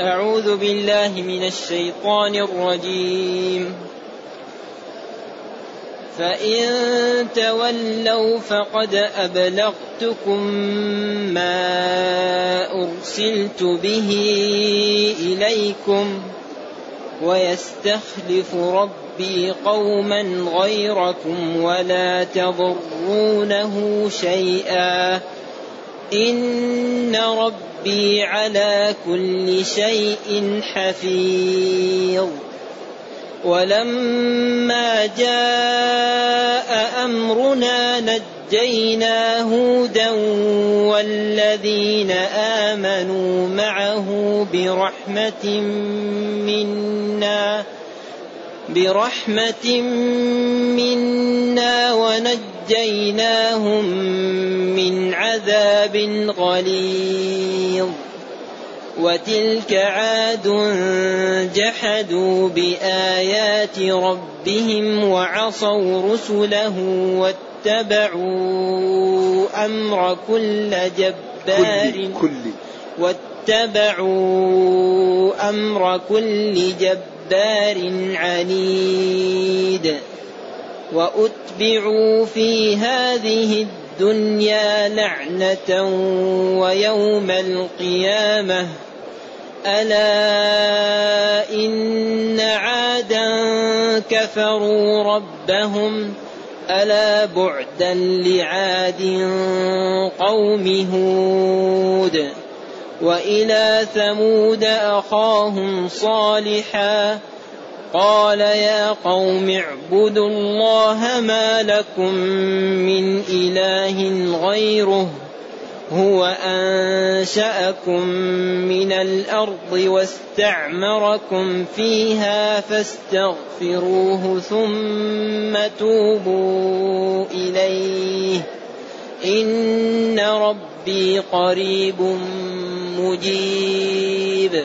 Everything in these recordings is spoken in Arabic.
أعوذ بالله من الشيطان الرجيم. فإن تولوا فقد أبلغتكم ما أرسلت به إليكم ويستخلف ربي قوما غيركم ولا تضرونه شيئا. إن ربي على كل شيء حفيظ. ولما جاء أمرنا نجينا هودا والذين آمنوا معه برحمة منا برحمة منا ونجيناهم من عذاب غليظ وتلك عاد جحدوا بايات ربهم وعصوا رسله واتبعوا أمر كل جبار كل, واتبعوا أمر كل جبار عنيد وأتبعوا في هذه الدنيا لعنة ويوم القيامة. ألا إن عادا كفروا ربهم. ألا بعدا لعاد قوم هود. وإلى ثمود أخاهم صالحا. قال يا قوم اعبدوا الله ما لكم من إله غيره هو أنشأكم من الأرض واستعمركم فيها فاستغفروه ثم توبوا إليه. إن ربي قريب مجيب.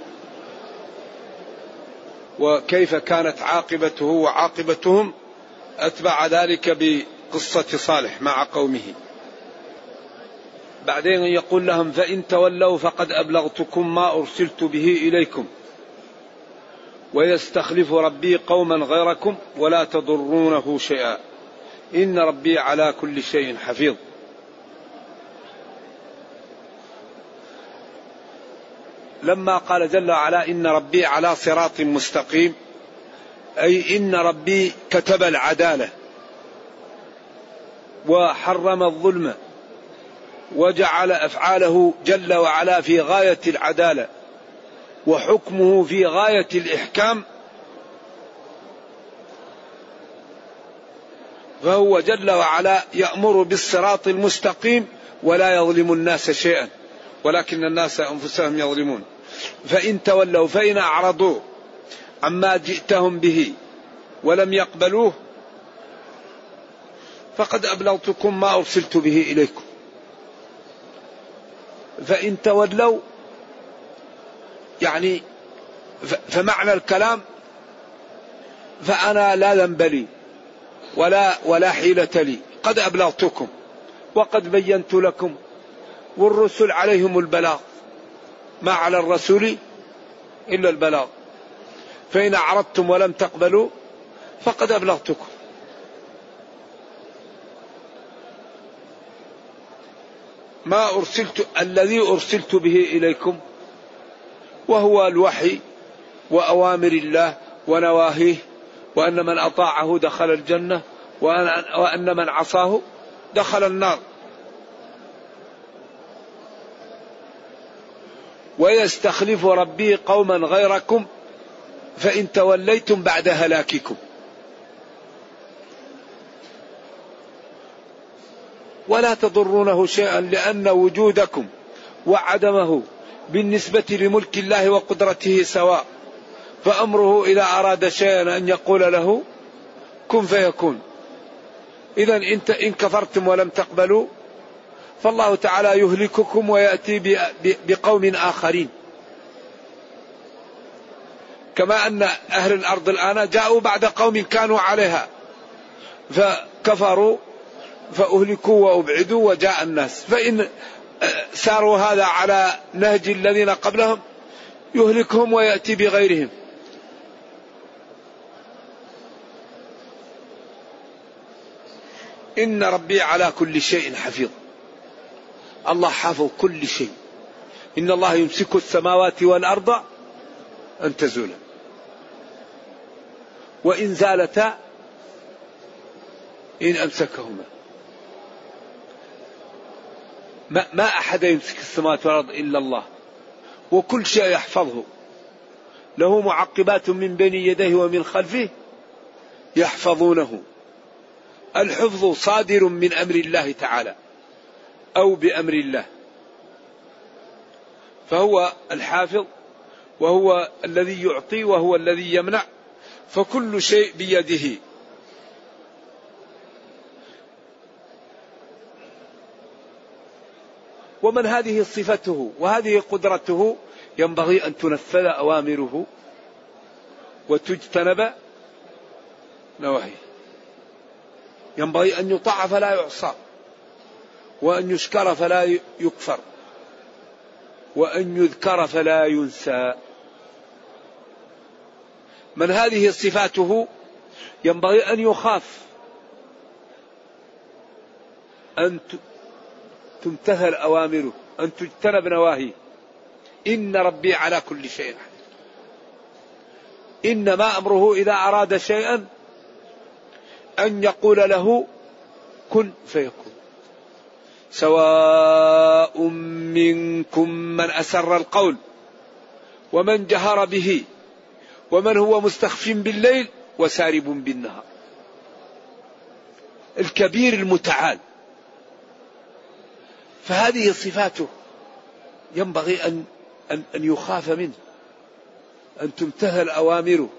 وكيف كانت عاقبته وعاقبتهم أتبع ذلك قصة صالح مع قومه. بعدين يقول لهم فإن تولوا فقد أبلغتكم ما أرسلت به إليكم ويستخلف ربي قوما غيركم ولا تضرونه شيئا. إن ربي على كل شيء حفيظ. لما قال جل وعلا إن ربي على صراط مستقيم أي إن ربي كتب العدالة وحرم الظلم وجعل أفعاله جل وعلا في غاية العدالة وحكمه في غاية الإحكام. فهو جل وعلا يأمر بالصراط المستقيم ولا يظلم الناس شيئا ولكن الناس أنفسهم يظلمون. فإن تولوا فإن أعرضوا عما جئتهم به ولم يقبلوه فقد أبلغتكم ما أرسلت به إليكم. فإن تولوا يعني فمعنى الكلام فأنا لا ذنب لي ولا ولا حيلة لي. قد أبلغتكم وقد بينت لكم والرسل عليهم البلاغ. ما على الرسول إلا البلاغ. فإن أعرضتم ولم تقبلوا فقد أبلغتكم. ما أرسلت الذي أرسلت به إليكم وهو الوحي وأوامر الله ونواهيه وأن من أطاعه دخل الجنة وأن من عصاه دخل النار. ويستخلف ربي قوما غيركم فإن توليتم بعد هلاككم. ولا تضرونه شيئا لأن وجودكم وعدمه بالنسبة لملك الله وقدرته سواء فأمره إذا أراد شيئا أن يقول له كن فيكون. إذا إن كفرتم ولم تقبلوا فالله تعالى يهلككم ويأتي بقوم آخرين. كما أن أهل الأرض الآن جاءوا بعد قوم كانوا عليها. فكفروا فأهلكوا وأبعدوا وجاء الناس. فإن ساروا هذا على نهج الذين قبلهم يهلكهم ويأتي بغيرهم. إن ربي على كل شيء حفيظ. الله حافظ كل شيء. إن الله يمسك السماوات والأرض أن تزولا. وإن زالتا إن أمسكهما. ما, ما أحد يمسك السماوات والأرض إلا الله. وكل شيء يحفظه. له معقبات من بين يديه ومن خلفه يحفظونه. الحفظ صادر من أمر الله تعالى. أو بأمر الله. فهو الحافظ وهو الذي يعطي وهو الذي يمنع فكل شيء بيده. ومن هذه صفته وهذه قدرته ينبغي أن تنفذ أوامره وتجتنب نواهيه. ينبغي أن يطاع فلا يعصى. وأن يشكر فلا يكفر وأن يذكر فلا ينسى. من هذه صفاته ينبغي أن يخاف أن تمتثل أوامره أن تجتنب نواهيه إن ربي على كل شيء إنما أمره إذا أراد شيئا أن يقول له كن فيكون. سواء منكم من أسر القول ومن جهر به ومن هو مستخف بالليل وسارب بالنهار. الكبير المتعال. فهذه صفاته ينبغي أن أن أن يخاف منه أن تمتثل أوامره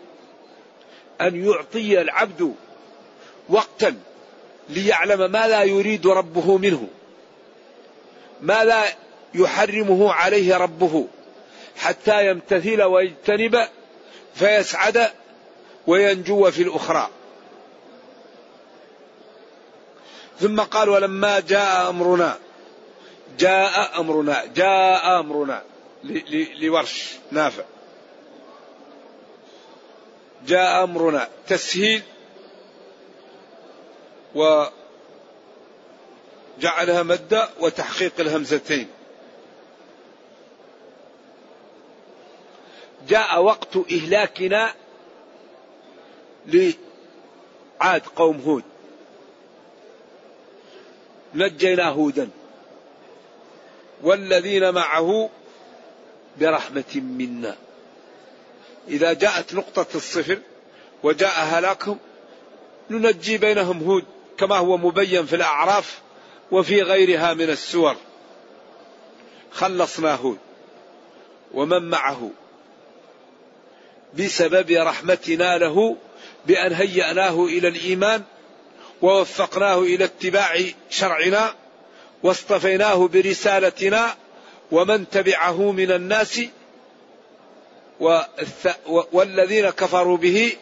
أن يعطي العبد وقتا ليعلم ما لا يريد ربه منه. ما لا يحرمه عليه ربه حتى يمتثل ويجتنب فيسعد وينجو في الأخرى. ثم قال ولما جاء أمرنا جاء أمرنا جاء أمرنا لورش نافع. جاء أمرنا تسهيل وجعلها مدة وتحقيق الهمزتين. جاء وقت إهلاكنا لعاد قوم هود. نجينا هودا. والذين معه برحمة منا. إذا جاءت نقطة الصفر وجاء هلاكهم ننجي بينهم هود كما هو مبين في الأعراف وفي غيرها من السور. خلصنا هود ومن معه. بسبب رحمتنا له بأن هيأناه إلى الإيمان ووفقناه إلى اتباع شرعنا واصطفيناه برسالتنا ومن تبعه من الناس والذين كفروا به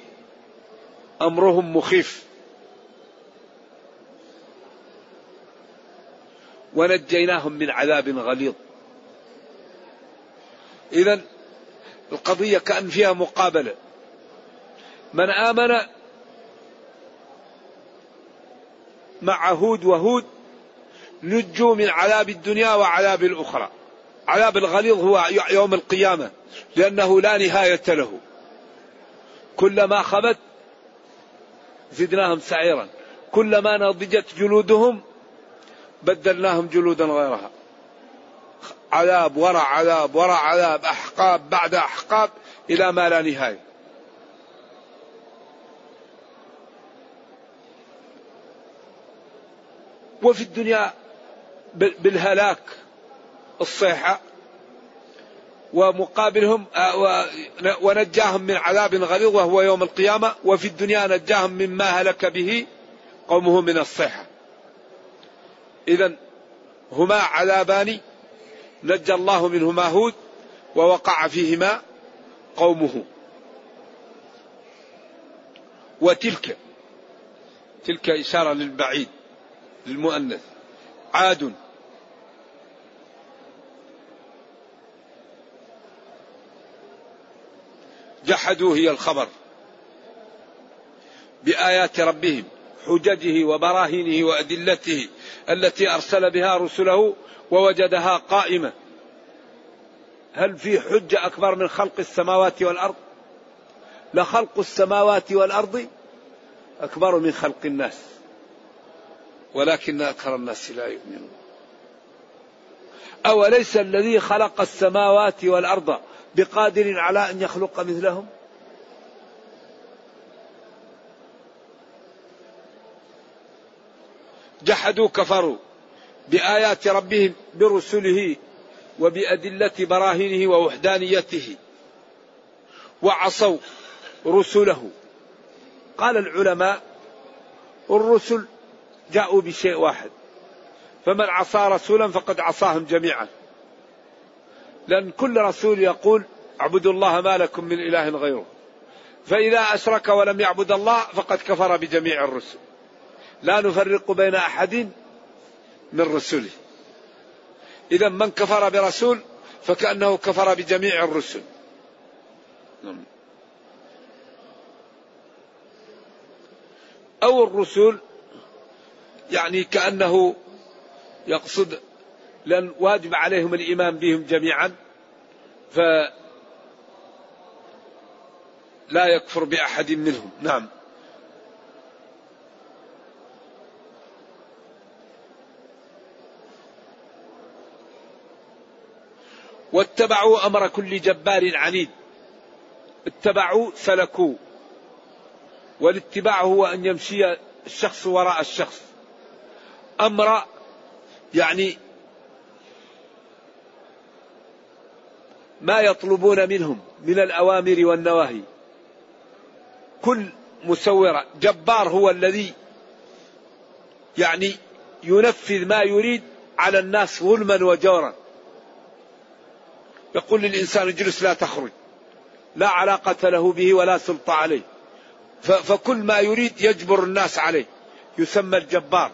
أمرهم مخيف. ونجيناهم من عذاب غليظ. اذا القضية كأن فيها مقابلة. من آمن مع هود وهود نجوا من عذاب الدنيا وعذاب الأخرى. عذاب الغليظ هو يوم القيامة لأنه لا نهاية له. كلما خبت زدناهم سعيرا. كلما نضجت جلودهم بدلناهم جلودا غيرها. عذاب وراء عذاب وراء عذاب أحقاب بعد أحقاب إلى ما لا نهاية. وفي الدنيا بالهلاك الصيحة ومقابلهم ونجاهم من عذاب غليظ وهو يوم القيامة وفي الدنيا نجاهم مما هلك به قومه من الصيحة. إذا هما عذابان نجى الله منهما هود ووقع فيهما قومه. وتلك تلك إشارة للبعيد للمؤنث. عاد جحدوا هي الخبر بآيات ربهم حججه وبراهينه وأدلته التي أرسل بها رسله ووجدها قائمة. هل في حجة أكبر من خلق السماوات والأرض؟ لخلق السماوات والأرض أكبر من خلق الناس ولكن أكثر الناس لا يؤمنون. أوليس الذي خلق السماوات والأرض بقادر على أن يخلق مثلهم؟ جحدوا كفروا بآيات ربهم برسله وبأدلة براهينه ووحدانيته وعصوا رسله. قال العلماء الرسل جاءوا بشيء واحد فمن عصى رسولا فقد عصاهم جميعا. لأن كل رسول يقول اعبدوا الله ما لكم من إله غيره فإذا أشرك ولم يعبد الله فقد كفر بجميع الرسل. لا نفرق بين أحد من رسله. إذا من كفر برسول فكأنه كفر بجميع الرسل. أو الرسل يعني كأنه يقصد لأن واجب عليهم الإيمان بهم جميعا ف لا يكفر بأحد منهم. نعم. واتبعوا أمر كل جبار عنيد. اتبعوا سلكوا. والاتباع هو أن يمشي الشخص وراء الشخص. أمر يعني ما يطلبون منهم من الأوامر والنواهي. كل مسور جبار هو الذي يعني ينفذ ما يريد على الناس ظلما وجورا. يقول للإنسان اجلس لا تخرج. لا علاقة له به ولا سلطة عليه. فكل ما يريد يجبر الناس عليه. يسمى الجبار.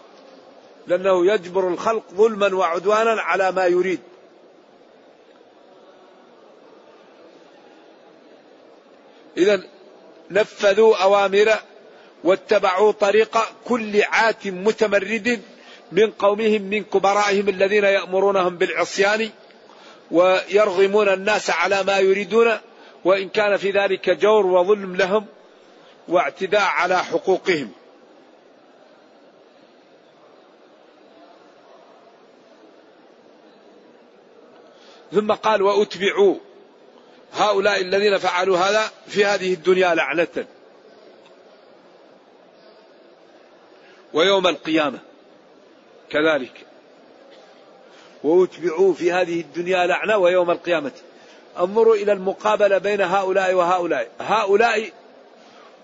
لأنه يجبر الخلق ظلما وعدوانا على ما يريد. إذا نفذوا أوامر واتبعوا طريق كل عات متمرد من قومهم من كبرائهم الذين يأمرونهم بالعصيان ويرغمون الناس على ما يريدون وإن كان في ذلك جور وظلم لهم واعتداء على حقوقهم. ثم قال وأتبعوا هؤلاء الذين فعلوا هذا في هذه الدنيا لعنة. ويوم القيامة كذلك. وأتبعوا في هذه الدنيا لعنة ويوم القيامة. انظروا إلى المقابلة بين هؤلاء وهؤلاء. هؤلاء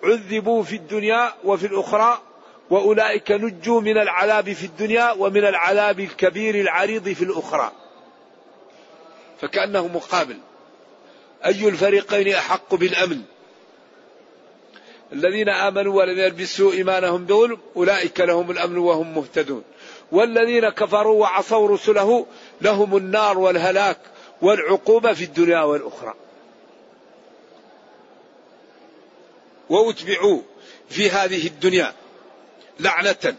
عذبوا في الدنيا وفي الأخرى وأولئك نجوا من العذاب في الدنيا ومن العذاب الكبير العريض في الأخرى. فكأنه مقابل. أي الفريقين أحق بالأمن؟ الذين آمنوا ولم يلبسوا إيمانهم بظلم أولئك لهم الأمن وهم مهتدون. والذين كفروا وعصوا رسله لهم النار والهلاك والعقوبة في الدنيا والأخرى. وأتبعوا في هذه الدنيا لعنة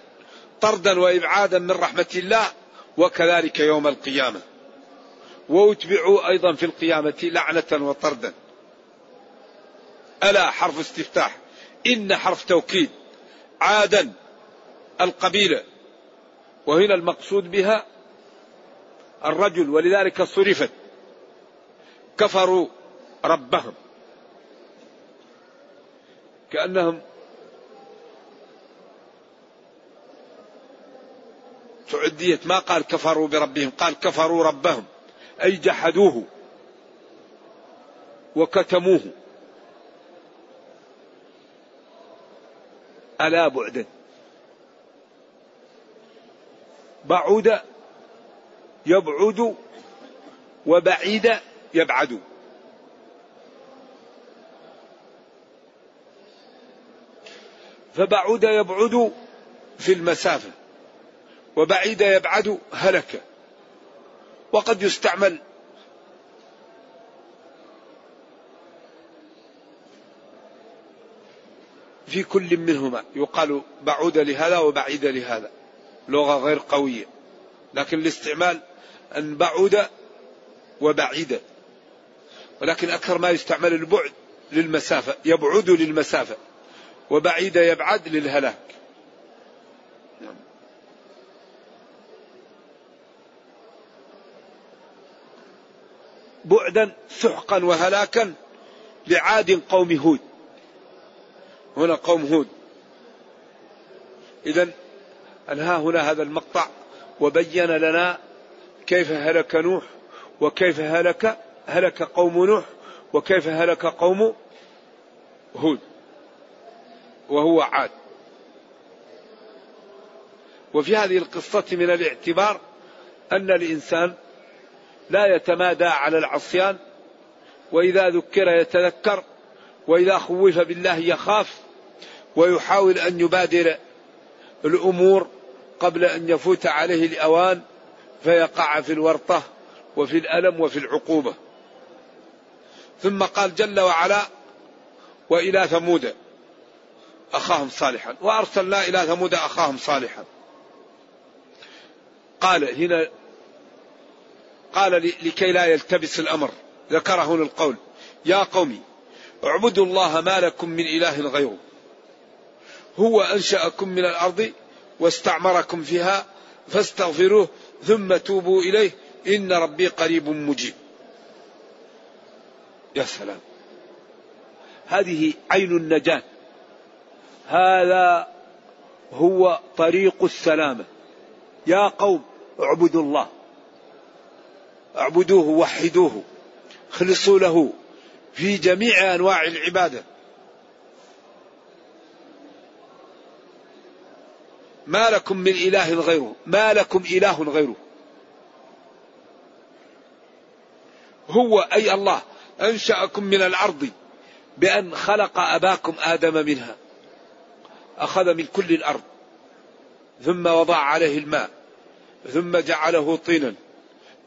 طردا وإبعادا من رحمة الله وكذلك يوم القيامة. وأتبعوا أيضا في القيامة لعنة وطردا. ألا حرف استفتاح إن حرف توكيد عادا القبيلة وهنا المقصود بها الرجل ولذلك صرفت. كفروا ربهم. كأنهم تعديت ما قال كفروا بربهم قال كفروا ربهم. أي جحدوه وكتموه. ألا بعدا. بعد يبعد وبعيد يبعد. فبعد يبعد في المسافة وبعيد يبعد هلك. وقد يستعمل في كل منهما يقال بعود لهذا وبعيد لهذا. لغة غير قوية. لكن الاستعمال أن بعد وبعيد. ولكن أكثر ما يستعمل البعد للمسافة يبعد للمسافة. وبعيد يبعد للهلاك. بعدا سحقا وهلاكا لعاد قوم هود. هنا قوم هود. إذا أنهى هنا هذا المقطع وبين لنا كيف هلك نوح وكيف هلك هلك قوم نوح وكيف هلك قوم هود وهو عاد. وفي هذه القصة من الاعتبار أن الإنسان لا يتمادى على العصيان وإذا ذكر يتذكر وإذا خوف بالله يخاف ويحاول أن يبادر الأمور قبل أن يفوت عليه الأوان فيقع في الورطة وفي الألم وفي العقوبة. ثم قال جل وعلا وإلى ثمود. أخاهم صالحا. وأرسلنا إلى ثمود أخاهم صالحا. قال هنا قال لكي لا يلتبس الأمر. ذكر هنا القول يا قومي اعبدوا الله ما لكم من إله غيره. هو أنشأكم من الأرض واستعمركم فيها فاستغفروه ثم توبوا إليه. إن ربي قريب مجيب. يا سلام. هذه عين النجاة. هذا هو طريق السلامة. يا قوم اعبدوا الله. اعبدوه وحدوه. خلصوا له. في جميع أنواع العبادة. ما لكم من إله غيره ما لكم إله غيره. هو أي الله أنشأكم من الأرض بأن خلق أباكم آدم منها. أخذ من كل الأرض ثم وضع عليه الماء ثم جعله طينا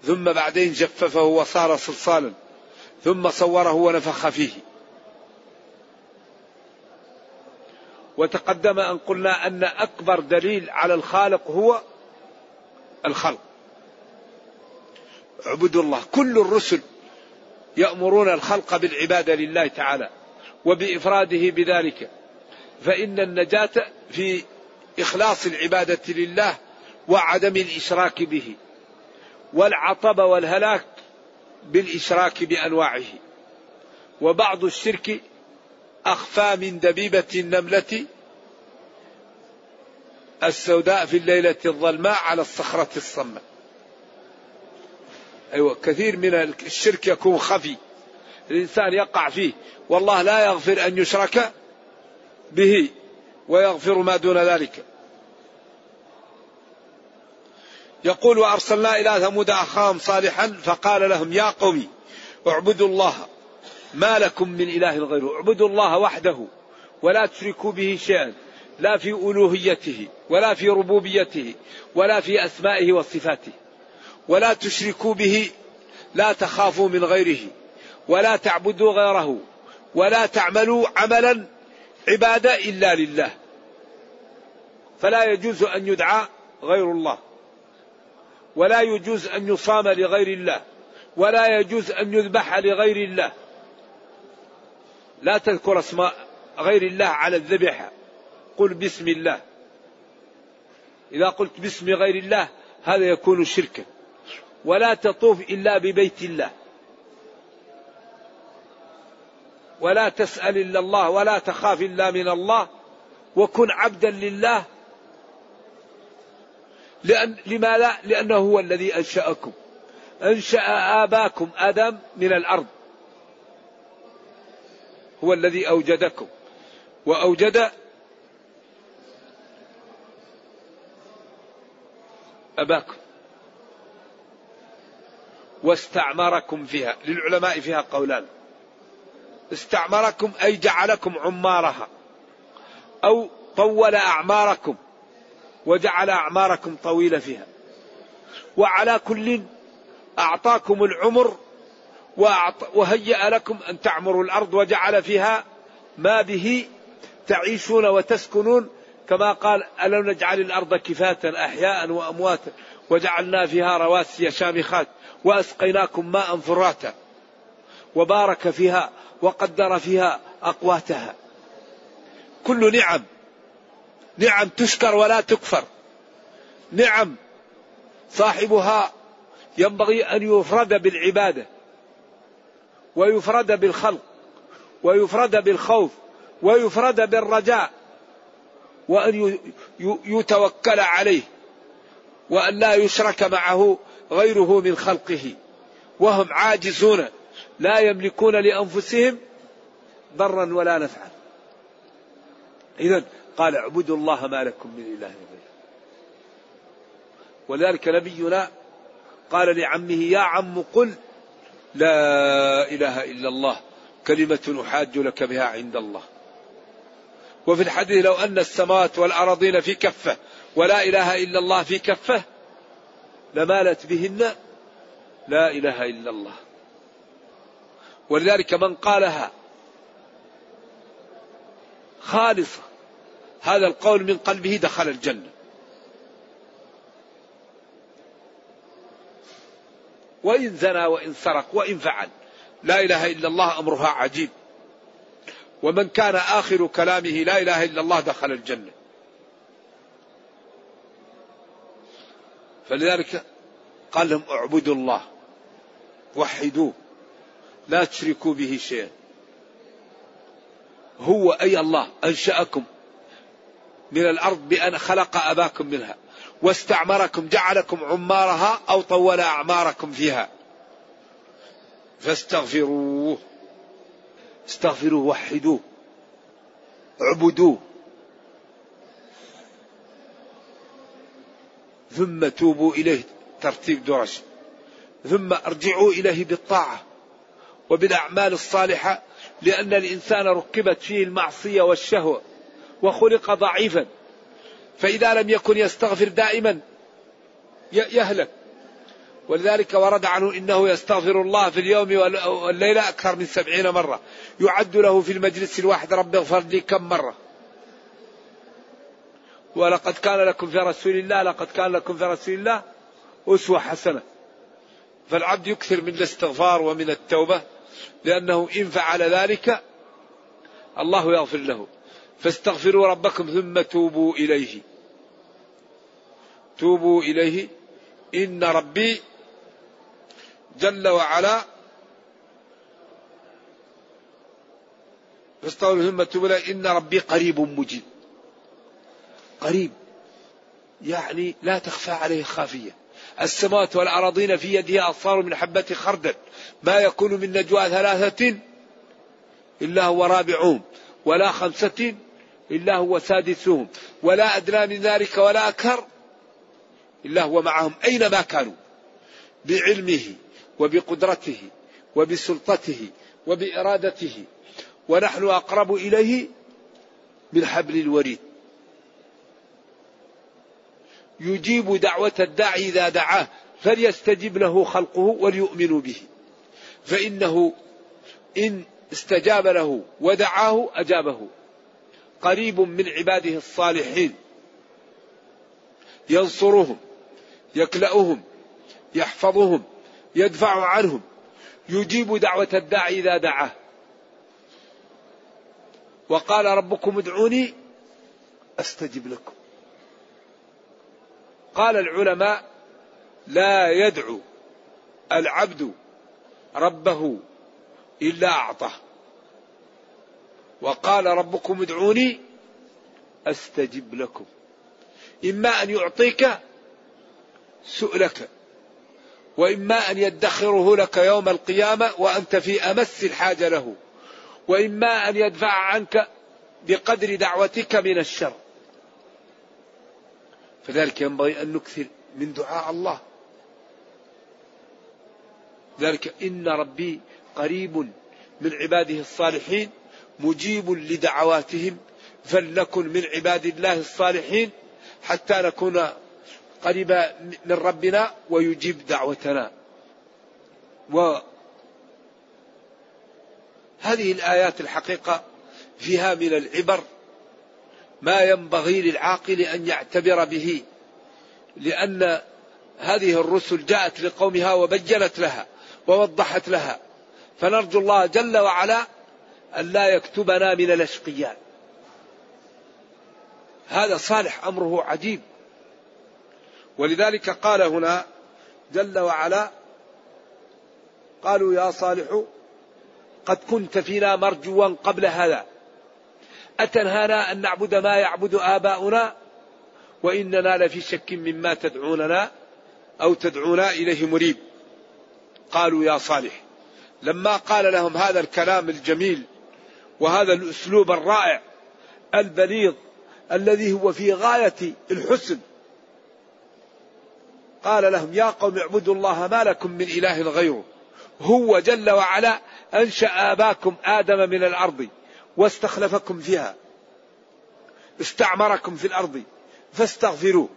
ثم بعدين جففه وصار صلصالا ثم صوره ونفخ فيه. وتقدم أن قلنا أن أكبر دليل على الخالق هو الخلق. اعبدوا الله. كل الرسل يأمرون الخلق بالعبادة لله تعالى وبإفراده بذلك. فإن النجاة في إخلاص العبادة لله وعدم الإشراك به والعطب والهلاك بالإشراك بأنواعه. وبعض الشرك أخفى من دبيبة النملة السوداء في الليلة الظلماء على الصخرة الصماء. أيوه كثير من الشرك يكون خفي. الإنسان يقع فيه. والله لا يغفر أن يشرك به ويغفر ما دون ذلك. يقول وأرسلنا إلى ثمود أخاهم صالحا فقال لهم يا قوم اعبدوا الله ما لكم من إله غيره. اعبدوا الله وحده ولا تشركوا به شيئا. لا في ألوهيته ولا في ربوبيته ولا في أسمائه وصفاته ولا تشركوا به. لا تخافوا من غيره ولا تعبدوا غيره ولا تعملوا عملا عبادة إلا لله. فلا يجوز أن يدعى غير الله. ولا يجوز أن يصام لغير الله. ولا يجوز أن يذبح لغير الله. لا تذكر اسم غير الله على الذبيحة قل بسم الله. إذا قلت باسم غير الله هذا يكون شركا. ولا تطوف إلا ببيت الله. ولا تسأل إلا الله ولا تخاف إلا من الله. وكن عبدا لله. لأن لماذا؟ لأنه هو الذي أنشأكم. أنشأ آباكم آدم من الأرض. هو الذي أوجدكم. وأوجد أباكم. واستعمركم فيها. للعلماء فيها قولان. استعمركم أي جعلكم عمارها. أو طول أعماركم. وجعل أعماركم طويلة فيها. وعلى كل أعطاكم العمر وهيأ لكم أن تعمروا الأرض وجعل فيها ما به تعيشون وتسكنون. كما قال ألم نجعل الأرض كفاة أحياء وأمواتا وجعلنا فيها رواسي شامخات وأسقيناكم ماء فراتا وبارك فيها وقدر فيها أقواتها. كل نعم نعم تشكر ولا تكفر. نعم صاحبها ينبغي أن يفرد بالعبادة. ويفرد بالخلق ويفرد بالخوف ويفرد بالرجاء وأن يتوكل عليه وأن لا يشرك معه غيره من خلقه. وهم عاجزون لا يملكون لأنفسهم ضرا ولا نفعا. إذا قال اعبدوا الله ما لكم من إله غيره. ولذلك نبينا قال لعمه يا عم قل لا إله إلا الله كلمة أحاج لك بها عند الله. وفي الحديث لو أن السماوات والأراضين في كفة ولا إله إلا الله في كفة لمالت بهن لا إله إلا الله. ولذلك من قالها خالصة هذا القول من قلبه دخل الجنة. وإن زنى وإن سرق وإن فعل. لا إله إلا الله أمرها عجيب. ومن كان آخر كلامه لا إله إلا الله دخل الجنة. فلذلك قال لهم اعبدوا الله. وحدوه. لا تشركوا به شيئا. هو أي الله أنشأكم من الأرض بأن خلق أباكم منها. واستعمركم جعلكم عمارها أو طول أعماركم فيها. فاستغفروه. استغفروه وحدوه. اعبدوه. ثم توبوا إليه ترتيب درج. ثم ارجعوا إليه بالطاعة وبالأعمال الصالحة لأن الإنسان ركبت فيه المعصية والشهوة وخلق ضعيفا. فإذا لم يكن يستغفر دائما يهلك. ولذلك ورد عنه إنه يستغفر الله في اليوم والليلة أكثر من سبعين مرة. يعد له في المجلس الواحد رب اغفر لي كم مرة. ولقد كان لكم في رسول الله لقد كان لكم في رسول الله أسوة حسنة. فالعبد يكثر من الاستغفار ومن التوبة لأنه إن فعل ذلك الله يغفر له. فاستغفروا ربكم ثم توبوا إليه. توبوا إليه. إن ربي جل وعلا فاستغفروا ثم توبوا إليه. إن ربي قريب مجيب. قريب. يعني لا تخفى عليه خافية. السماوات والأراضين في يده أصار من حبة خردل. ما يكون من نجوى ثلاثة إلا هو رابعهم ولا خمسة إلا هو سادسهم. ولا أدنى من ذلك ولا أكثر إلا هو معهم أينما كانوا. بعلمه وبقدرته وبسلطته وبإرادته. ونحن أقرب إليه من حبل الوريد. يجيب دعوة الداعي إذا دعاه فليستجب له خلقه وليؤمنوا به. فإنه إن استجاب له ودعاه أجابه. قريب من عباده الصالحين. ينصرهم يكلأهم يحفظهم يدفع عنهم. يجيب دعوة الداعي إذا دعاه. وقال ربكم ادعوني أستجب لكم. قال العلماء لا يدعو العبد ربه إلا أعطاه. وقال ربكم ادعوني أستجب لكم. إما أن يعطيك سؤلك وإما أن يدخره لك يوم القيامة وأنت في أمس الحاجة له وإما أن يدفع عنك بقدر دعوتك من الشر. فذلك ينبغي أن نكثر من دعاء الله. ذلك إن ربي قريب من عباده الصالحين. مجيب لدعواتهم فلنكن من عباد الله الصالحين حتى نكون قريبا من ربنا ويجيب دعوتنا. و هذه الآيات الحقيقة فيها من العبر ما ينبغي للعاقل أن يعتبر به لأن هذه الرسل جاءت لقومها وبجنت لها ووضحت لها. فنرجو الله جل وعلا أن لا يكتبنا من الأشقياء. هذا صالح أمره عجيب. ولذلك قال هنا جل وعلا قالوا يا صالح قد كنت فينا مرجوا قبل هذا. أتنهانا أن نعبد ما يعبد آباؤنا؟ وإننا لفي شك مما تدعوننا أو تدعونا إليه مريب. قالوا يا صالح. لما قال لهم هذا الكلام الجميل وهذا الأسلوب الرائع البليغ الذي هو في غاية الحسن. قال لهم يا قوم اعبدوا الله ما لكم من إله غيره. هو جل وعلا أنشأ آباكم آدم من الأرض واستخلفكم فيها. استعمركم في الأرض فاستغفروا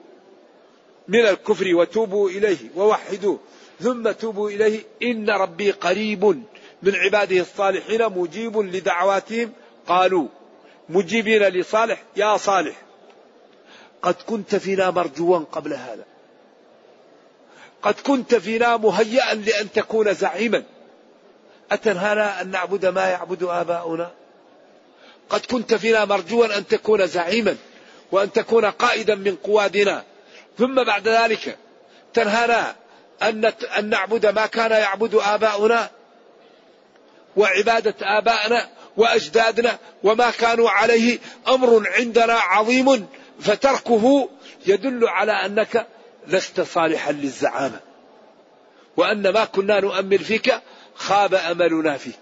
من الكفر وتوبوا إليه ووحدوه. ثم توبوا إليه إن ربي قريب من عباده الصالحين مجيب لدعواتهم. قالوا مجيبين لصالح يا صالح قد كنت فينا مرجوا قبل هذا. قد كنت فينا مهيئا لأن تكون زعيما. أتنهانا أن نعبد ما يعبد آباؤنا؟ قد كنت فينا مرجوا أن تكون زعيما وأن تكون قائدا من قوادنا. ثم بعد ذلك تنهانا أن نعبد ما كان يعبد آباؤنا. وعبادة آبائنا وأجدادنا وما كانوا عليه أمر عندنا عظيم فتركه يدل على أنك لست صالحا للزعامة. وأن ما كنا نؤمل فيك خاب أملنا فيك.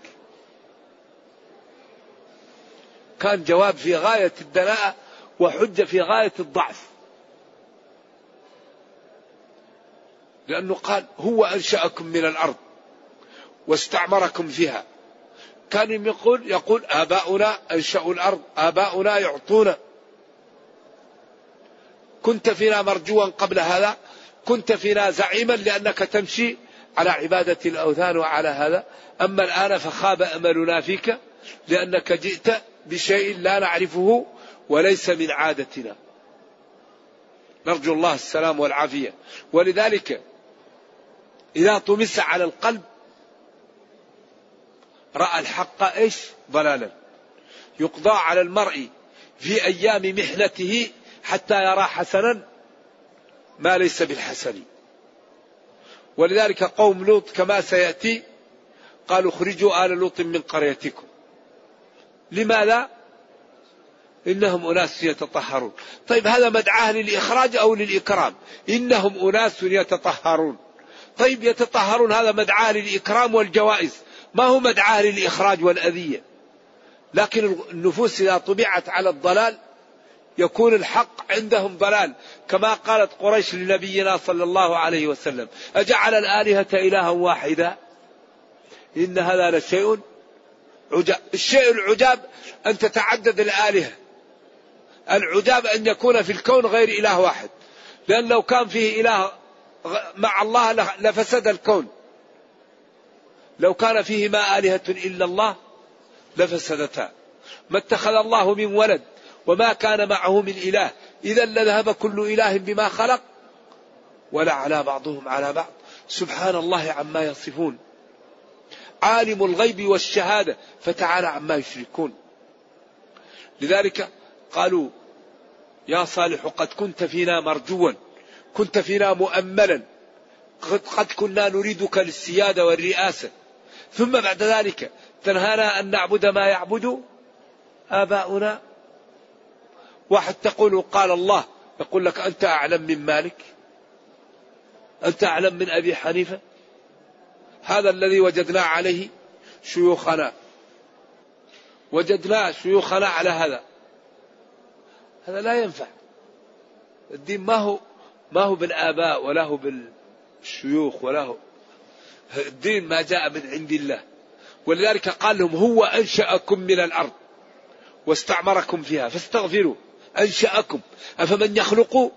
كان جواب في غاية الدناءة وحجة في غاية الضعف. لأنه قال هو أنشأكم من الأرض واستعمركم فيها. كان يقول يقول آباؤنا أنشأوا الأرض آباؤنا يعطونا. كنت فينا مرجوا قبل هذا كنت فينا زعيما لأنك تمشي على عبادة الأوثان وعلى هذا. أما الآن فخاب أملنا فيك لأنك جئت بشيء لا نعرفه وليس من عادتنا. نرجو الله السلام والعافية. ولذلك إذا طمس على القلب رأى الحق إيش؟ ضلالا. يقضى على المرء في أيام محنته حتى يرى حسنا ما ليس بالحسن. ولذلك قوم لوط كما سيأتي قالوا اخرجوا آل لوط من قريتكم. لماذا؟ إنهم أناس يتطهرون. طيب هذا مدعاه للإخراج أو للإكرام؟ إنهم أناس يتطهرون. طيب يتطهرون هذا مدعاه للإكرام والجوائز. ما هو مدعاه للإخراج والأذية. لكن النفوس إذا طبعت على الضلال يكون الحق عندهم ضلال. كما قالت قريش لنبينا صلى الله عليه وسلم أجعل الآلهة إلها واحدا؟ إن هذا لشيء عجاب. الشيء العجاب أن تتعدد الآلهة. العجاب أن يكون في الكون غير إله واحد. لأن لو كان فيه إله مع الله لفسد الكون. لو كان فيهما آلهة إلا الله لفسدتا. ما اتخذ الله من ولد وما كان معه من إله. إذا لذهب كل إله بما خلق ولا على بعضهم على بعض. سبحان الله عما يصفون. عالم الغيب والشهادة فتعالى عما يشركون. لذلك قالوا يا صالح قد كنت فينا مرجوا كنت فينا مؤملا قد كنا نريدك للسيادة والرئاسة. ثم بعد ذلك تنهانا أن نعبد ما يعبد آباؤنا. واحد تقول قال الله يقول لك أنت أعلم من مالك؟ أنت أعلم من أبي حنيفة؟ هذا الذي وجدنا عليه شيوخنا. وجدنا شيوخنا على هذا. هذا لا ينفع. الدين ما هو ما هو بالآباء ولا هو بالشيوخ ولا هو. الدين ما جاء من عند الله. ولذلك قال لهم هو أنشأكم من الأرض واستعمركم فيها. فاستغفروا. أنشأكم. أفمن يخلق؟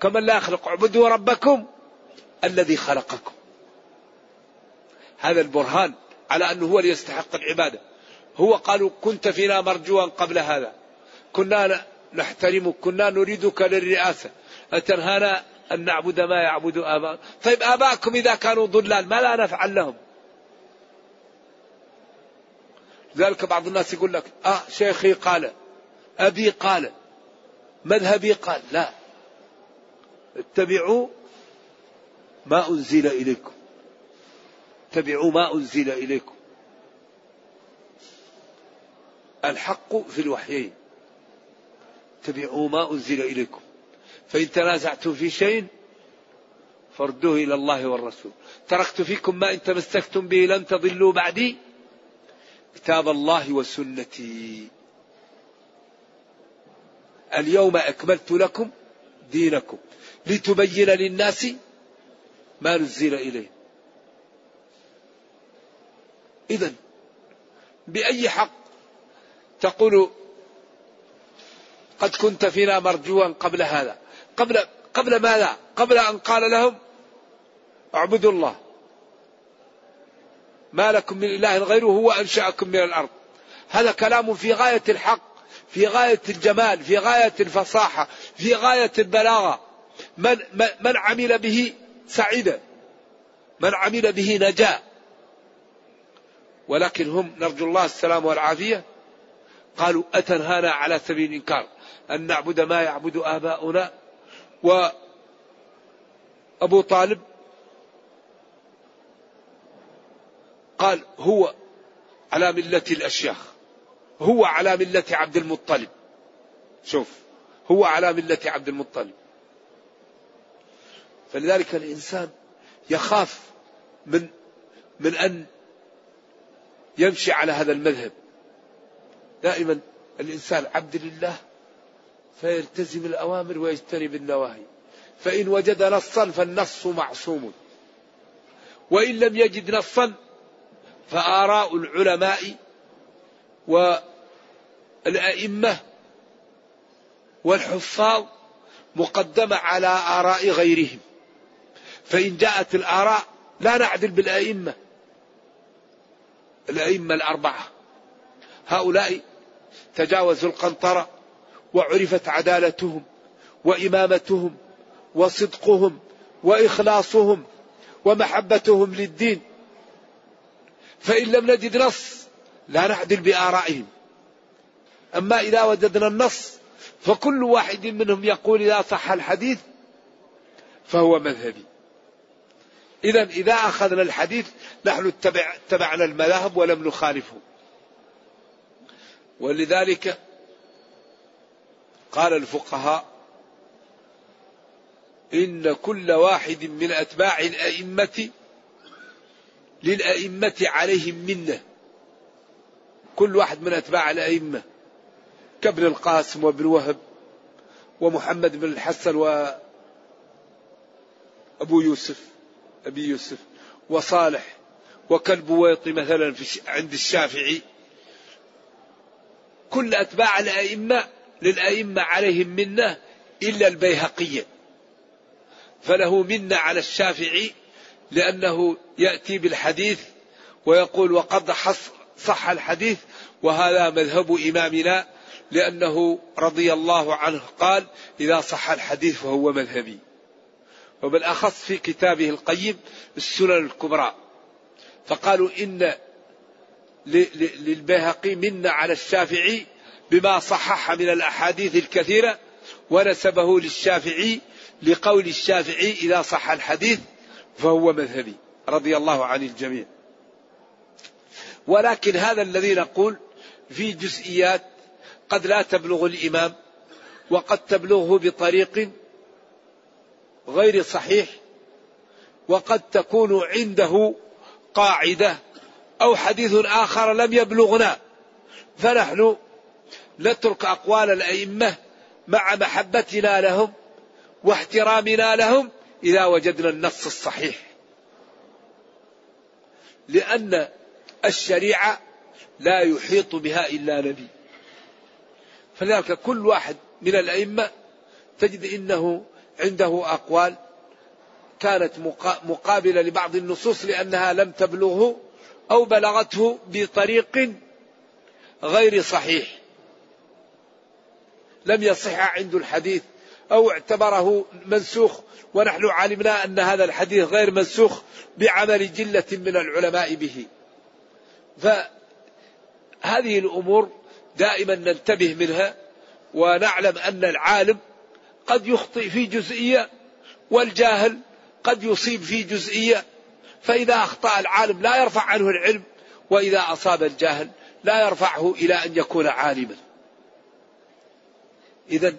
كمن لا يخلق. اعبدوا ربكم الذي خلقكم. هذا البرهان على أنه هو اللي يستحق العبادة. هو قالوا كنت فينا مرجوا قبل هذا. كنا نحترمك. كنا نريدك للرئاسة. أتنهانا أن نعبد ما يعبد آباء. طيب آباءكم إذا كانوا ضلال ما لا نفعل لهم؟ لذلك بعض الناس يقول لك آه شيخي قال أبي قال مذهبي قال. لا. اتبعوا ما أنزل إليكم. اتبعوا ما أنزل إليكم. الحق في الوحيين. اتبعوا ما أنزل إليكم. فإن تنازعتم في شيء فردوه إلى الله والرسول. تركت فيكم ما إن تمسكتم به لن تضلوا بعدي. كتاب الله وسنتي. اليوم أكملت لكم دينكم. لتبين للناس ما نزل إليه. إذا بأي حق تقول قد كنت فينا مرجوا قبل هذا؟ قبل قبل ماذا؟ قبل أن قال لهم اعبدوا الله. ما لكم من إله غيره هو أنشأكم من الأرض. هذا كلام في غاية الحق في غاية الجمال في غاية الفصاحة في غاية البلاغة. من, من عمل به سعيد من عمل به نجا ولكن هم نرجو الله السلام والعافية. قالوا أتنهانا على سبيل الإنكار. أن نعبد ما يعبد آباؤنا وأبو طالب قال هو على ملة الأشياخ هو على ملة عبد المطلب. شوف هو على ملة عبد المطلب. فلذلك الإنسان يخاف من من أن يمشي على هذا المذهب. دائما الإنسان عبد لله فيلتزم الأوامر ويجتنب النواهي. فإن وجد نصا فالنص معصوم. وإن لم يجد نصا فآراء العلماء والأئمة والحفاظ مقدمة على آراء غيرهم. فإن جاءت الآراء لا نعدل بالأئمة. الأئمة الأربعة. هؤلاء تجاوزوا القنطرة وعرفت عدالتهم وإمامتهم وصدقهم وإخلاصهم ومحبتهم للدين. فإن لم نجد نص لا نعدل بآرائهم. أما إذا وجدنا النص فكل واحد منهم يقول إذا صح الحديث فهو مذهبي. إذا إذا أخذنا الحديث نحن اتبعنا المذاهب ولم نخالفه. ولذلك قال الفقهاء إن كل واحد من أتباع الأئمة للأئمة عليهم منة. كل واحد من أتباع الأئمة. كابن القاسم وابن وهب ومحمد بن الحسن وأبو يوسف أبي يوسف وصالح وكالبويطي مثلا عند الشافعي. كل أتباع الأئمة للأئمة عليهم منة إلا البيهقية. فله منة على الشافعي لأنه يأتي بالحديث ويقول وقد صح الحديث وهذا مذهب إمامنا لأنه رضي الله عنه قال إذا صح الحديث فهو مذهبي. وبالأخص في كتابه القيم السنن الكبرى. فقالوا إن للبيهقي منا على الشافعي بما صحح من الأحاديث الكثيرة ونسبه للشافعي لقول الشافعي إذا صح الحديث فهو مذهبي رضي الله عن الجميع. ولكن هذا الذي نقول في جزئيات قد لا تبلغ الإمام وقد تبلغه بطريق غير صحيح وقد تكون عنده قاعدة أو حديث آخر لم يبلغنا. فنحن نترك أقوال الأئمة مع محبتنا لهم واحترامنا لهم إذا وجدنا النص الصحيح. لأن الشريعة لا يحيط بها إلا نبي. فلذلك كل واحد من الأئمة تجد إنه عنده أقوال كانت مقابلة لبعض النصوص لأنها لم تبلغه أو بلغته بطريق غير صحيح. لم يصح عنده الحديث أو اعتبره منسوخ. ونحن علمنا أن هذا الحديث غير منسوخ بعمل جلة من العلماء به. فهذه الأمور دائما ننتبه منها ونعلم أن العالم قد يخطئ في جزئية والجاهل قد يصيب في جزئية. فإذا أخطأ العالم لا يرفع عنه العلم وإذا أصاب الجاهل لا يرفعه إلى أن يكون عالما. إذا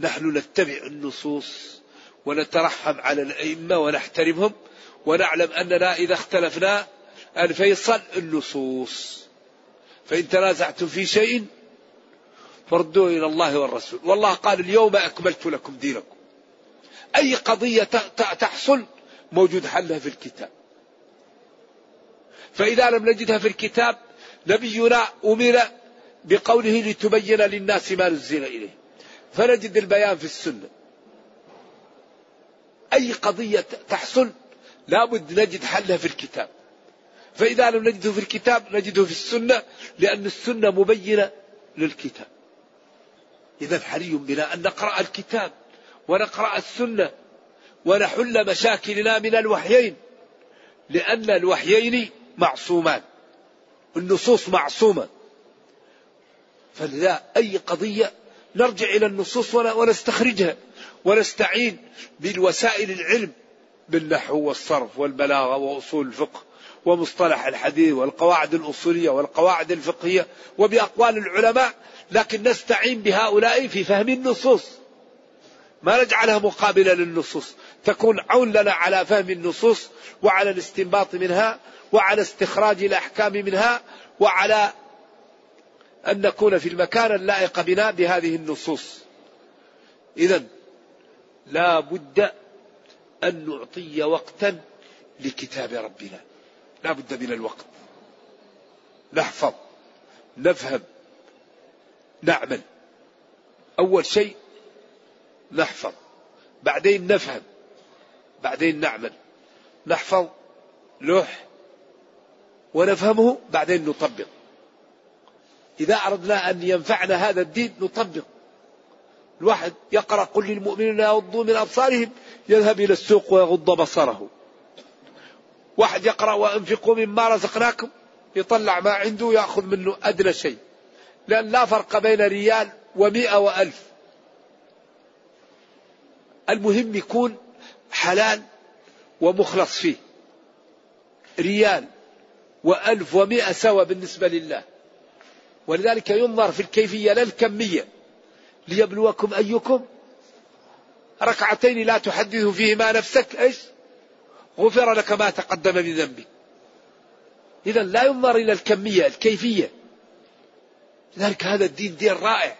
نحن نتبع النصوص ونترحم على الأئمة ونحترمهم ونعلم أننا إذا اختلفنا الفيصل النصوص. فإن تنازعتم في شيء فردوه إلى الله والرسول. والله قال اليوم أكملت لكم دينكم. أي قضية تحصل موجود حلها في الكتاب. فإذا لم نجدها في الكتاب نبينا أمر بقوله لتبين للناس ما نزل إليه. فنجد البيان في السنة. أي قضية تحصل لابد نجد حلها في الكتاب. فإذا لم نجده في الكتاب نجده في السنة لأن السنة مبينة للكتاب. إذا حري بنا أن نقرأ الكتاب ونقرأ السنة ونحل مشاكلنا من الوحيين لأن الوحيين معصومان. النصوص معصومة. فلذا أي قضية نرجع إلى النصوص ونستخرجها. ونستعين بالوسائل العلم بالنحو والصرف والبلاغة وأصول الفقه ومصطلح الحديث والقواعد الأصولية والقواعد الفقهية وبأقوال العلماء لكن نستعين بهؤلاء في فهم النصوص. ما نجعلها مقابلة للنصوص. تكون عون لنا على فهم النصوص وعلى الاستنباط منها وعلى استخراج الأحكام منها وعلى أن نكون في المكان اللائق بنا بهذه النصوص. إذا لا بد أن نعطي وقتا لكتاب ربنا. لا بد من الوقت. نحفظ نفهم نعمل. أول شيء نحفظ بعدين نفهم بعدين نعمل. نحفظ لوح ونفهمه بعدين نطبق. إذا أردنا أن ينفعنا هذا الدين نطبق. الواحد يقرأ قل للمؤمنين يغضوا من أبصارهم يذهب إلى السوق ويغض بصره. واحد يقرأ وأنفقوا مما رزقناكم يطلع ما عنده يأخذ منه أدنى شيء. لأن لا فرق بين ريال ومئة وألف. المهم يكون حلال ومخلص فيه. ريال وألف ومئة سوا بالنسبة لله. ولذلك ينظر في الكيفية لا الكمية ليبلوكم أيكم ركعتين لا تحدث فيهما نفسك إيش؟ غفر لك ما تقدم من ذنبك. إذا لا ينظر إلى الكمية الكيفية. لذلك هذا الدين دين رائع.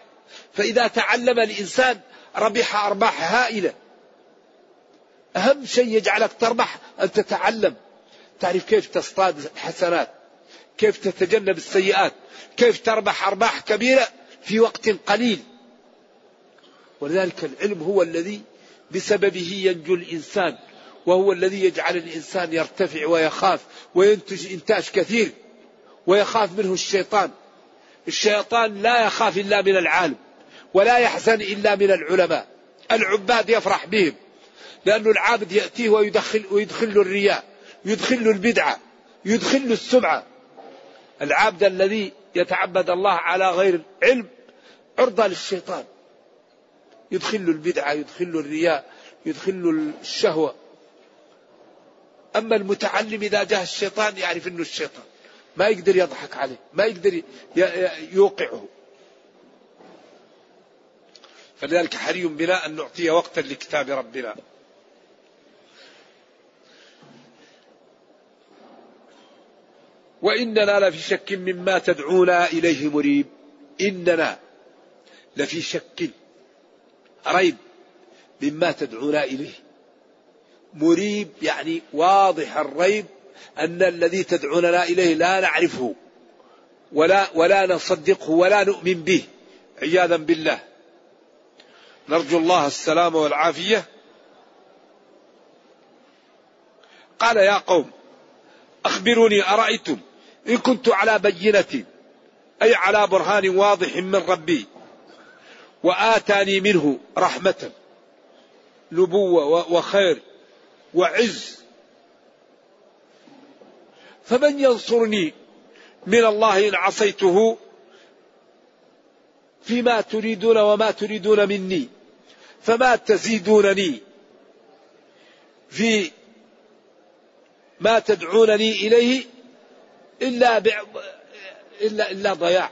فإذا تعلم الإنسان ربح أرباح هائلة. أهم شيء يجعلك تربح أن تتعلم تعرف كيف تصطاد الحسنات كيف تتجنب السيئات كيف تربح أرباح كبيرة في وقت قليل. ولذلك العلم هو الذي بسببه ينجو الإنسان وهو الذي يجعل الإنسان يرتفع ويخاف وينتج إنتاج كثير ويخاف منه الشيطان. الشيطان لا يخاف إلا من العالم ولا يحزن إلا من العلماء. العباد يفرح بهم لأن العابد يأتيه ويدخل, ويدخل الرياء يدخل البدعة يدخل السمعة. العبد الذي يتعبد الله على غير علم عرضة للشيطان. يدخل البدعة يدخل الرياء يدخل الشهوة. أما المتعلم إذا جاء الشيطان يعرف أنه الشيطان. ما يقدر يضحك عليه ما يقدر يوقعه. فلذلك حري بنا أن نعطي وقتا لكتاب ربنا. وإننا لفي شك مما تدعونا إليه مريب. إننا لفي شك ريب مما تدعونا إليه. مريب يعني واضح الريب أن الذي تدعوننا إليه لا نعرفه ولا ولا نصدقه ولا نؤمن به. عياذا بالله. نرجو الله السلامة والعافية. قال يا قوم أخبروني أرأيتم إن كنت على بينة أي على برهان واضح من ربي وآتاني منه رحمة نبوة وخير وعز. فمن ينصرني من الله إن عصيته؟ فيما تريدون وما تريدون مني فما تزيدونني؟ في ما تدعونني إليه إلا إلا إلا ضياع.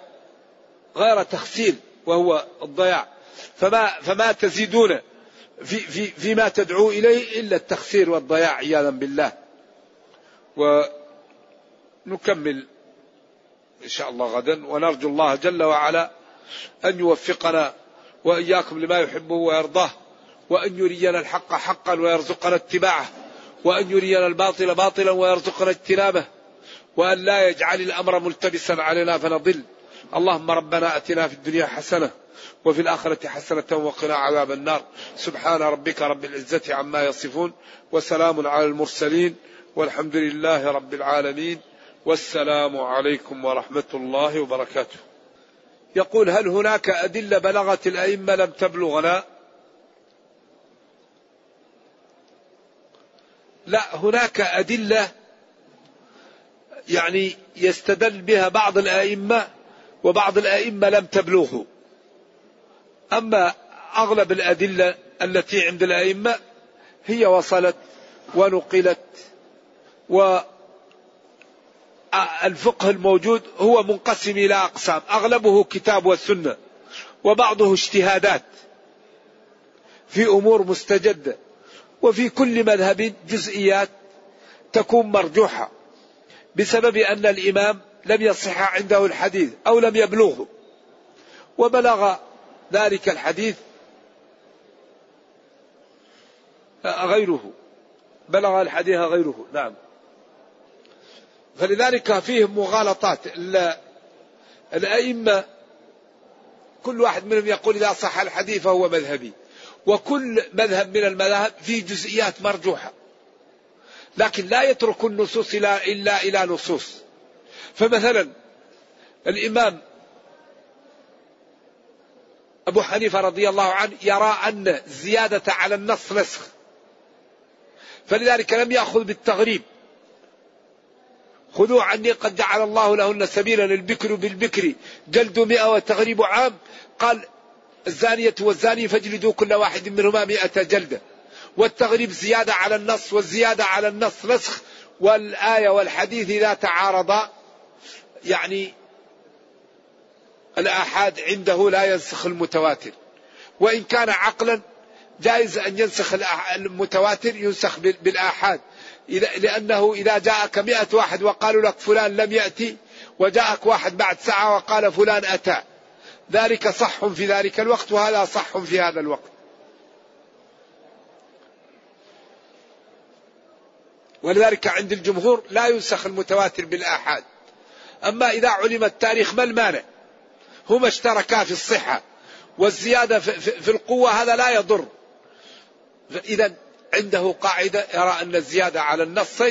غير تخسير وهو الضياع. فما فما تزيدون في في فيما تدعو إليه إلا التخسير والضياع عياذا بالله. ونكمل إن شاء الله غدا. ونرجو الله جل وعلا أن يوفقنا وإياكم لما يحبه ويرضاه وأن يرينا الحق حقا ويرزقنا اتباعه وأن يرينا الباطل باطلا ويرزقنا اجتنابه. وأن لا يجعل الأمر ملتبسا علينا فنضل. اللهم ربنا أتنا في الدنيا حسنة وفي الآخرة حسنة وقنا عذاب النار. سبحان ربك رب العزة عما يصفون وسلام على المرسلين والحمد لله رب العالمين. والسلام عليكم ورحمة الله وبركاته. يقول هل هناك أدلة بلغت الأئمة لم تبلغنا؟ لا هناك أدلة يعني يستدل بها بعض الأئمة وبعض الأئمة لم تبلغه. أما أغلب الأدلة التي عند الأئمة هي وصلت ونقلت و الفقه الموجود هو منقسم إلى أقسام، أغلبه كتاب والسنة وبعضه اجتهادات في أمور مستجدة وفي كل مذهب جزئيات تكون مرجوحة بسبب أن الإمام لم يصح عنده الحديث أو لم يبلغه. وبلغ ذلك الحديث غيره. بلغ الحديث غيره. نعم. فلذلك فيهم مغالطات. الأئمة كل واحد منهم يقول إذا صح الحديث فهو مذهبي. وكل مذهب من المذاهب فيه جزئيات مرجوحة. لكن لا يترك النصوص إلا, إلى نصوص. فمثلا الإمام أبو حنيفة رضي الله عنه يرى أن زيادة على النص نسخ. فلذلك لم يأخذ بالتغريب. خذوا عني قد جعل الله لهن سبيلا البكر بالبكر. جلد مئة وتغريب عام. قال الزانية والزاني فاجلدوا كل واحد منهما مئة جلدة. والتغريب زيادة على النص والزيادة على النص نسخ. والآية والحديث إذا تعارضا يعني الآحاد عنده لا ينسخ المتواتر. وإن كان عقلا جائز أن ينسخ المتواتر ينسخ بالآحاد. لأنه إذا جاءك مئة واحد وقالوا لك فلان لم يأتي وجاءك واحد بعد ساعة وقال فلان أتى. ذلك صح في ذلك الوقت وهذا صح في هذا الوقت. ولذلك عند الجمهور لا ينسخ المتواتر بالآحاد. أما إذا علم التاريخ ما المانع؟ هما اشتركا في الصحة والزيادة في القوة هذا لا يضر. إذا عنده قاعدة يرى أن الزيادة على النص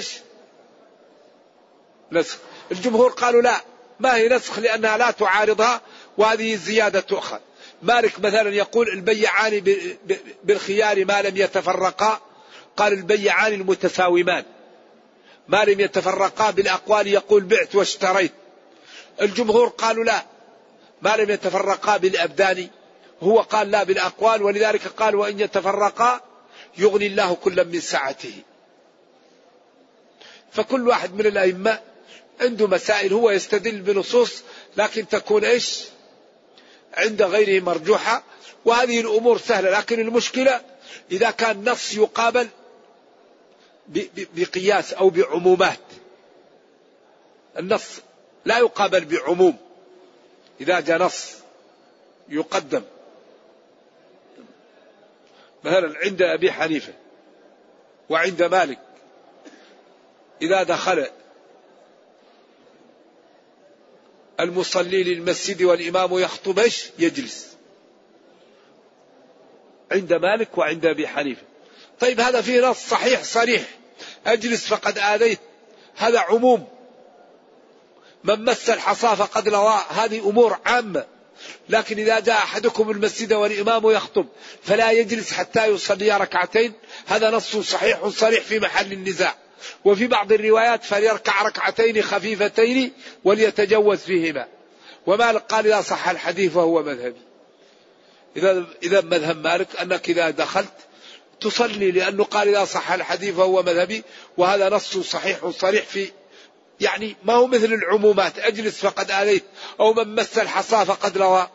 نسخ. الجمهور قالوا لا ما هي نسخ لأنها لا تعارضها وهذه الزيادة تؤخذ. مالك مثلا يقول البيعان بالخيار ما لم يتفرقا قال البيعان المتساومان. ما لم يتفرقا بالأقوال يقول بعت واشتريت. الجمهور قالوا لا. ما لم يتفرقا بالأبدان. هو قال لا بالأقوال ولذلك قال وإن يتفرقا يغني الله كلا من سعته. فكل واحد من الأئمة عنده مسائل هو يستدل بنصوص لكن تكون إيش؟ عند غيره مرجوحة. وهذه الأمور سهلة لكن المشكلة إذا كان نص يقابل بقياس أو بعمومات. النص لا يقابل بعموم. إذا جاء نص يقدم. مثلا عند أبي حنيفة وعند مالك. إذا دخل المصلي للمسجد والإمام يخطب يجلس. عند مالك وعند أبي حنيفة. طيب هذا فيه نص صحيح صريح. أجلس فقد آذيت. هذا عموم. من مس الحصى فقد لوى هذه أمور عامة. لكن إذا جاء أحدكم المسجد والإمام يخطب فلا يجلس حتى يصلي ركعتين. هذا نص صحيح صريح في محل النزاع. وفي بعض الروايات فليركع ركعتين خفيفتين وليتجوز فيهما. ومالك قال إذا صح الحديث فهو مذهبي. إذا إذا مذهب مالك أنك إذا دخلت تصلي لأنه قال إذا صح الحديث فهو مذهبي وهذا نص صحيح صريح في يعني ما هو مثل العمومات أجلس فقد آذيت أو من مس الحصى فقد روى.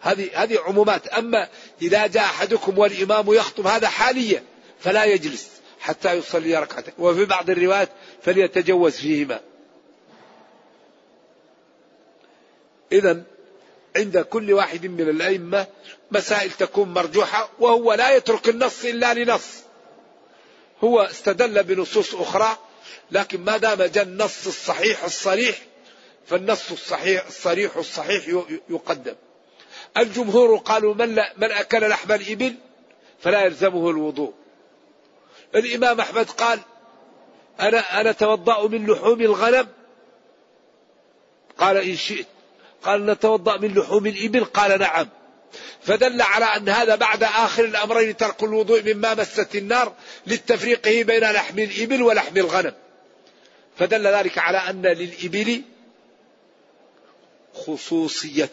هذه هذه عمومات. أما إذا جاء أحدكم والإمام يخطب هذا حاليا فلا يجلس حتى يصلي ركعتين. وفي بعض الروايات فليتجوز فيهما. إذا عند كل واحد من الأئمة مسائل تكون مرجوحة وهو لا يترك النص إلا لنص. هو استدل بنصوص أخرى لكن ما دام جاء النص الصحيح الصريح فالنص الصحيح الصريح الصحيح يقدم. الجمهور قالوا من, لا من أكل لحم الإبل فلا يلزمه الوضوء. الإمام أحمد قال أنا أنا أتوضأ من لحوم الغنم؟ قال إن شئت. قال نتوضأ من لحوم الإبل؟ قال نعم. فدل على أن هذا بعد آخر الأمرين ترك الوضوء مما مست النار للتفريقه بين لحم الإبل ولحم الغنم. فدل ذلك على أن للإبل خصوصية.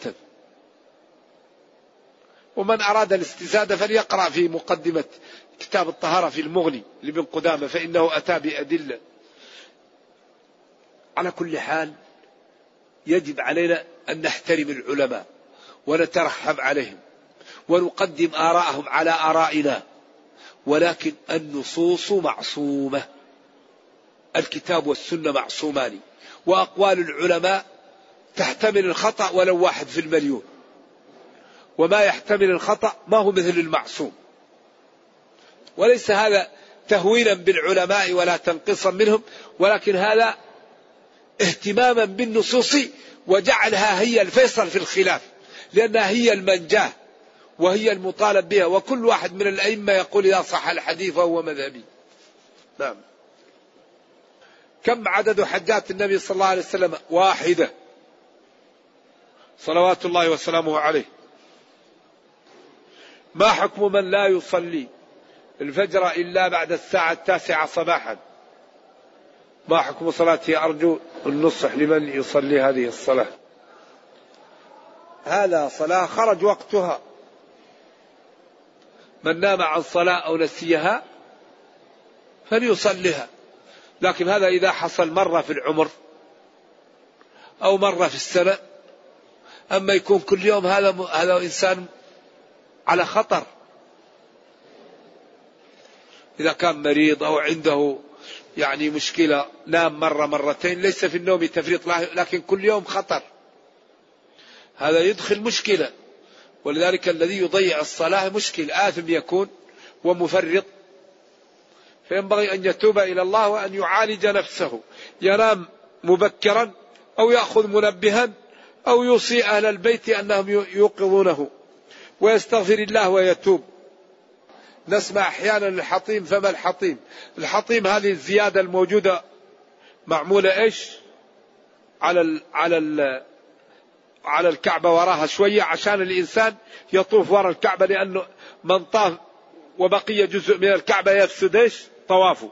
ومن أراد الاستزادة فليقرأ في مقدمة كتاب الطهارة في المغني لابن قدامة فإنه أتى بأدلة. على كل حال يجب علينا أن نحترم العلماء ونترحم عليهم ونقدم آراءهم على آرائنا. ولكن النصوص معصومة. الكتاب والسنة معصومان. وأقوال العلماء تحتمل الخطأ ولو واحد في المليون. وما يحتمل الخطأ ما هو مثل المعصوم. وليس هذا تهوينا بالعلماء ولا تنقصا منهم. ولكن هذا اهتماما بالنصوص وجعلها هي الفيصل في الخلاف لأنها هي المنجاة وهي المطالب بها وكل واحد من الأئمة يقول إذا صح الحديث فهو مذهبي. نعم. كم عدد حجات النبي صلى الله عليه وسلم واحدة؟ صلوات الله وسلامه عليه. ما حكم من لا يصلي الفجر إلا بعد الساعة التاسعة صباحا؟ ما حكم صلاته أرجو النصح لمن يصلي هذه الصلاة. هذا صلاة خرج وقتها. من نام عن صلاة أو نسيها فليصلها لكن هذا إذا حصل مرة في العمر أو مرة في السنة أما يكون كل يوم هذا هذا إنسان على خطر. إذا كان مريض أو عنده يعني مشكلة نام مرة مرتين ليس في النوم تفريط لكن كل يوم خطر. هذا يدخل مشكلة. ولذلك الذي يضيع الصلاة مشكل. آثم يكون ومفرط. فينبغي أن يتوب إلى الله وأن يعالج نفسه. ينام مبكرا أو يأخذ منبها أو يوصي أهل البيت أنهم يوقظونه. ويستغفر الله ويتوب. نسمع أحيانا الحطيم فما الحطيم؟ الحطيم هذه الزيادة الموجودة معمولة إيش؟ على ال على ال على الكعبة وراها شوية عشان الإنسان يطوف وراء الكعبة لأنه من طاف وبقي جزء من الكعبة يفسد إيش؟ طوافه.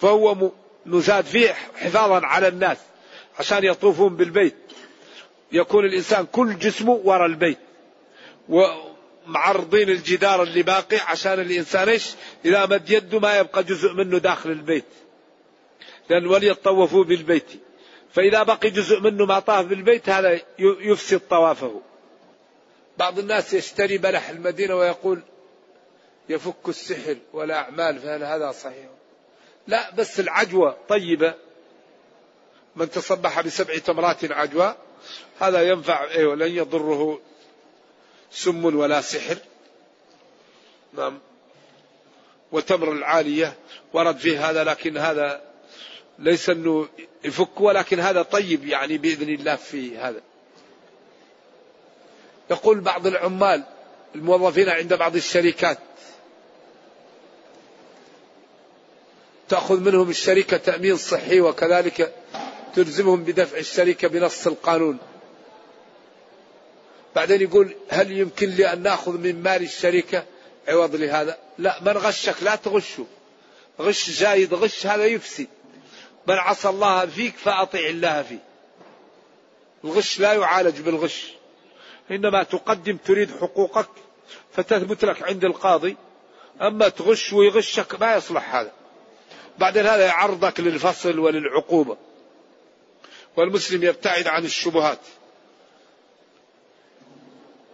فهو نزاد فيه حفاظا على الناس عشان يطوفون بالبيت. يكون الإنسان كل جسمه وراء البيت. ومعرضين الجدار اللي باقي عشان الإنسان إيش؟ إذا مد يده ما يبقى جزء منه داخل البيت. لأن وليطوفوا بالبيت. فإذا بقي جزء منه ما طاف بالبيت هذا يفسد طوافه. بعض الناس يشتري بلح المدينة ويقول يفك السحر والأعمال فهل هذا صحيح؟ لا بس العجوة طيبة. من تصبح بسبع تمرات عجواء هذا ينفع إيه ولن يضره سم ولا سحر نعم وتمر العالية ورد فيه هذا لكن هذا ليس إنه يفك ولكن هذا طيب يعني بإذن الله في هذا. يقول بعض العمال الموظفين عند بعض الشركات تأخذ منهم الشركة تأمين صحي وكذلك تلزمهم بدفع الشركة بنص القانون بعدين يقول هل يمكن لي أن نأخذ من مال الشركة؟ عوض لهذا لا من غشك لا تغشه. غش جايد غش هذا يفسد. من عصى الله فيك فأطع الله فيه. الغش لا يعالج بالغش. إنما تقدم تريد حقوقك فتثبت لك عند القاضي. أما تغش ويغشك ما يصلح هذا. بعدين هذا يعرضك للفصل وللعقوبة. والمسلم يبتعد عن الشبهات.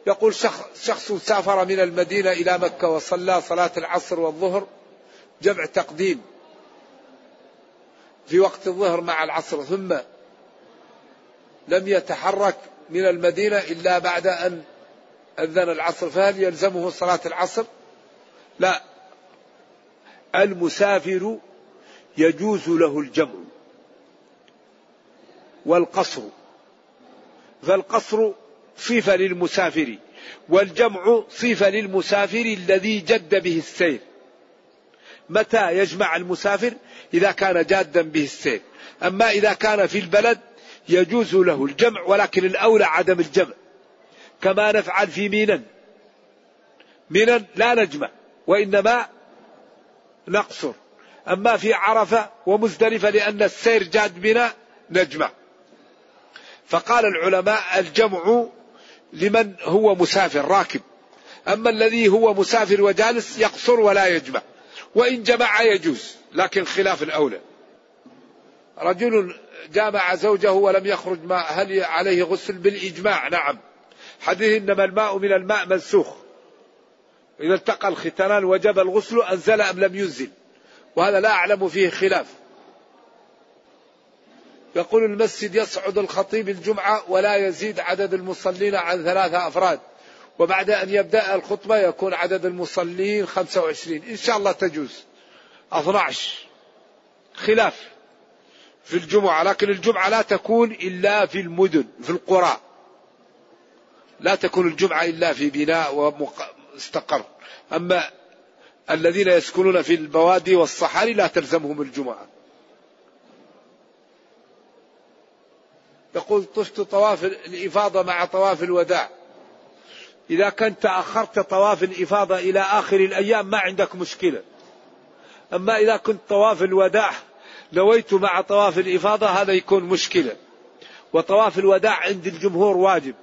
يقول شخص سافر من المدينة إلى مكة وصلى صلاة العصر والظهر جمع تقديم في وقت الظهر مع العصر ثم لم يتحرك من المدينة إلا بعد أن أذن العصر فهل يلزمه صلاة العصر؟ لا المسافر يجوز له الجمع والقصر فالقصر صفة للمسافر والجمع صفة للمسافر الذي جد به السير. متى يجمع المسافر؟ إذا كان جادا به السير. أما إذا كان في البلد يجوز له الجمع ولكن الأولى عدم الجمع. كما نفعل في مينا مينا لا نجمع وإنما نقصر. أما في عرفة ومزدلفة لأن السير جاد بنا نجمع. فقال العلماء الجمع لمن هو مسافر راكب. أما الذي هو مسافر وجالس يقصر ولا يجمع. وإن جمع يجوز لكن خلاف الأولى. رجل جامع زوجه ولم يخرج ماء هل عليه غسل؟ بالإجماع نعم. حديث إنما الماء من الماء منسوخ. إذا التقى الختانان وجب الغسل أنزل أم لم ينزل. وهذا لا أعلم فيه خلاف. يقول المسجد يصعد الخطيب الجمعة ولا يزيد عدد المصلين عن ثلاثة أفراد. وبعد أن يبدأ الخطبة يكون عدد المصلين 25 إن شاء الله تجوز. 12 خلاف في الجمعة. لكن الجمعة لا تكون إلا في المدن في القرى. لا تكون الجمعة إلا في بناء ومستقر. أما الذين يسكنون في البوادي والصحاري لا تلزمهم الجمعة. يقول طفت طواف الإفاضة مع طواف الوداع. إذا كنت تأخرت طواف الإفاضة إلى آخر الأيام ما عندك مشكلة. أما إذا كنت طواف الوداع نويت مع طواف الإفاضة هذا يكون مشكلة. وطواف الوداع عند الجمهور واجب.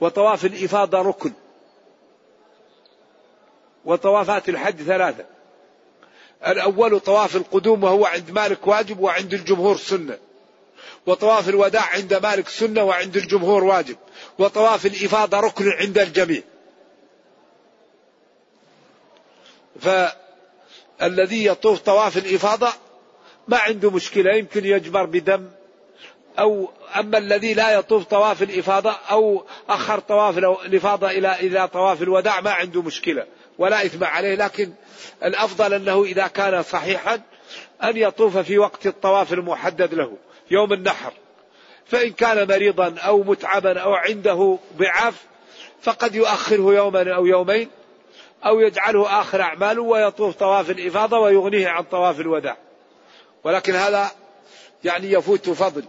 وطواف الإفاضة ركن. وطوافات الحج ثلاثة. الأول طواف القدوم وهو عند مالك واجب وعند الجمهور سنة. وطواف الوداع عند مالك سنة وعند الجمهور واجب. وطواف الإفاضة ركن عند الجميع. فالذي يطوف طواف الإفاضة ما عنده مشكلة. يمكن يجبر بدم. أو أما الذي لا يطوف طواف الإفاضة أو أخر طواف الإفاضة إلى إلى طواف الوداع ما عنده مشكلة. ولا إثم عليه. لكن الأفضل أنه إذا كان صحيحا أن يطوف في وقت الطواف المحدد له. يوم النحر. فإن كان مريضا أو متعبا أو عنده ضعاف فقد يؤخره يوما أو يومين أو يجعله آخر أعماله ويطوف طواف الإفاضة ويغنيه عن طواف الوداع. ولكن هذا يعني يفوت فضل.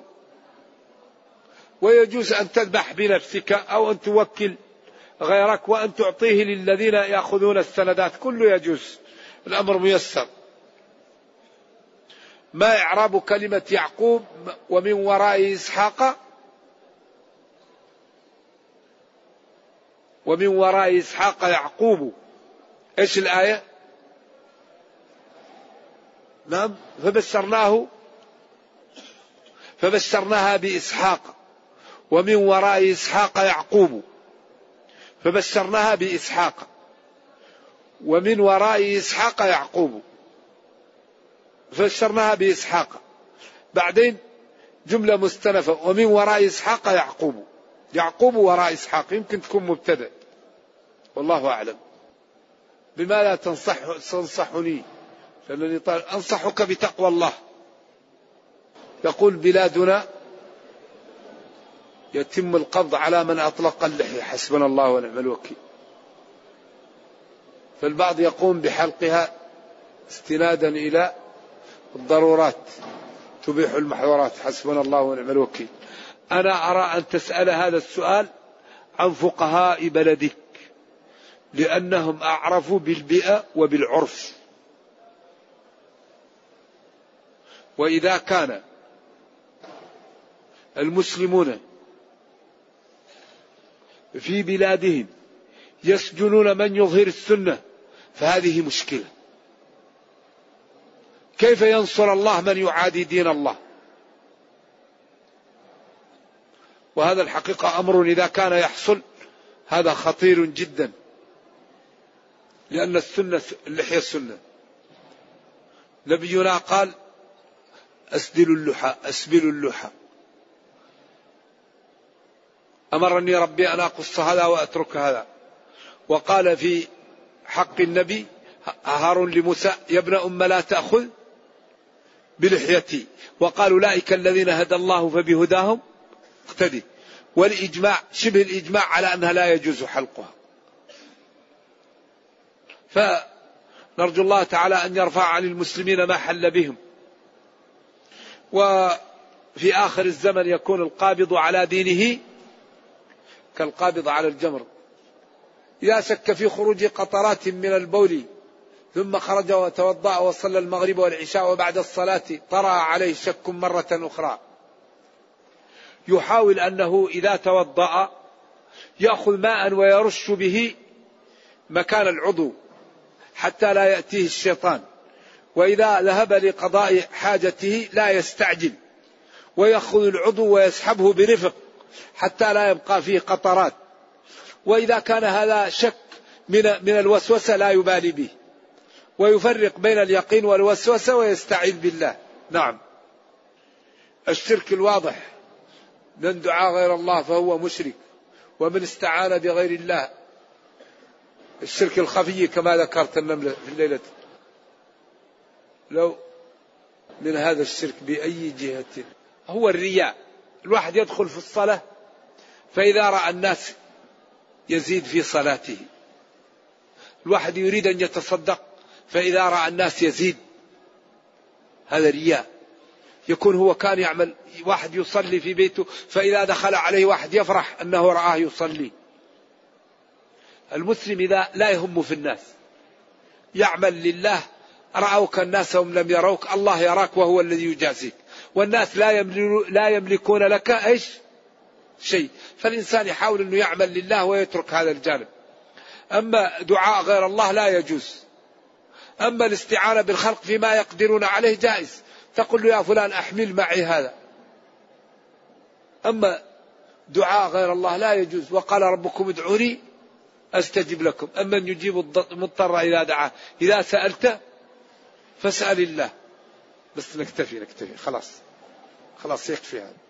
ويجوز أن تذبح بنفسك أو أن توكل غيرك وأن تعطيه للذين يأخذون السندات. كله يجوز. الأمر ميسر. ما إعراب كلمة يعقوب ومن وراء إسحاق ومن وراء إسحاق يعقوب. إيش الآية؟ نعم. فبشرناه فبشرناها بإسحاق ومن وراء إسحاق يعقوب. فبشرناها بإسحاق ومن وراء إسحاق يعقوب. فسرناها بإسحاق. بعدين جملة مستنفة ومن وراء إسحاق يعقوب. يعقوب وراء إسحاق. يمكن تكون مبتدأ. والله أعلم. بماذا تنصح تنصحني. لأنني طال أنصحك بتقوى الله. يقول بلادنا يتم القبض على من أطلق اللحية. حسبنا الله ونعم الوكيل. فالبعض يقوم بحلقها استنادا إلى الضرورات تبيح المحظورات. حسبنا الله ونعم الوكيل. أنا أرى أن تسأل هذا السؤال عن فقهاء بلدك لأنهم أعرفوا بالبيئة وبالعرف. وإذا كان المسلمون في بلادهم يسجنون من يظهر السنة فهذه مشكلة. كيف ينصر الله من يعادي دين الله؟ وهذا الحقيقة أمر إذا كان يحصل هذا خطير جدا لأن السنة اللحية السنة. نبينا قال أسدلوا اللحى أسبلوا اللحى. أمرني ربي أن أقص هذا وأترك هذا. وقال في حق النبي هارون لموسى يا ابن أم لا تأخذ؟ بلحيتي. وقال أولئك الذين هدى الله فبهداهم. اقتدي. والإجماع شبه الإجماع على أنها لا يجوز حلقها. فنرجو الله تعالى أن يرفع عن المسلمين ما حل بهم. وفي آخر الزمن يكون القابض على دينه كالقابض على الجمر. إذا شك في خروج قطرات من البول. ثم خرج وتوضأ وصلى المغرب والعشاء وبعد الصلاة طرأ عليه شك مرة أخرى. يحاول أنه إذا توضأ يأخذ ماء ويرش به مكان العضو حتى لا يأتيه الشيطان. وإذا ذهب لقضاء حاجته لا يستعجل. ويأخذ العضو ويسحبه برفق حتى لا يبقى فيه قطرات. وإذا كان هذا شك من من الوسوسة لا يبالي به. ويفرق بين اليقين والوسوسة ويستعيذ بالله. نعم. الشرك الواضح. من دعا غير الله فهو مشرك. ومن استعان بغير الله. الشرك الخفي كما ذكرت النملة في الليلة. لو من هذا الشرك بأي جهة. هو الرياء. الواحد يدخل في الصلاة فإذا رأى الناس يزيد في صلاته. الواحد يريد أن يتصدق. فإذا رأى الناس يزيد هذا رياء. يكون هو كان يعمل واحد يصلي في بيته فإذا دخل عليه واحد يفرح أنه رآه يصلي. المسلم إذا لا يهم في الناس يعمل لله رأوك الناس هم لم يروك الله يراك وهو الذي يجازيك. والناس لا لا يملكون لك إيش؟ شيء. فالإنسان يحاول أنه يعمل لله ويترك هذا الجانب. أما دعاء غير الله لا يجوز. أما الاستعانة بالخلق فيما يقدرون عليه جائز. تقول له يا فلان أحمل معي هذا. أما دعاء غير الله لا يجوز. وقال ربكم ادعوني أستجب لكم. أما يجيب المضطر إذا دعاه. إذا سألت فاسأل الله. بس نكتفي نكتفي. خلاص. خلاص يكفي هذا.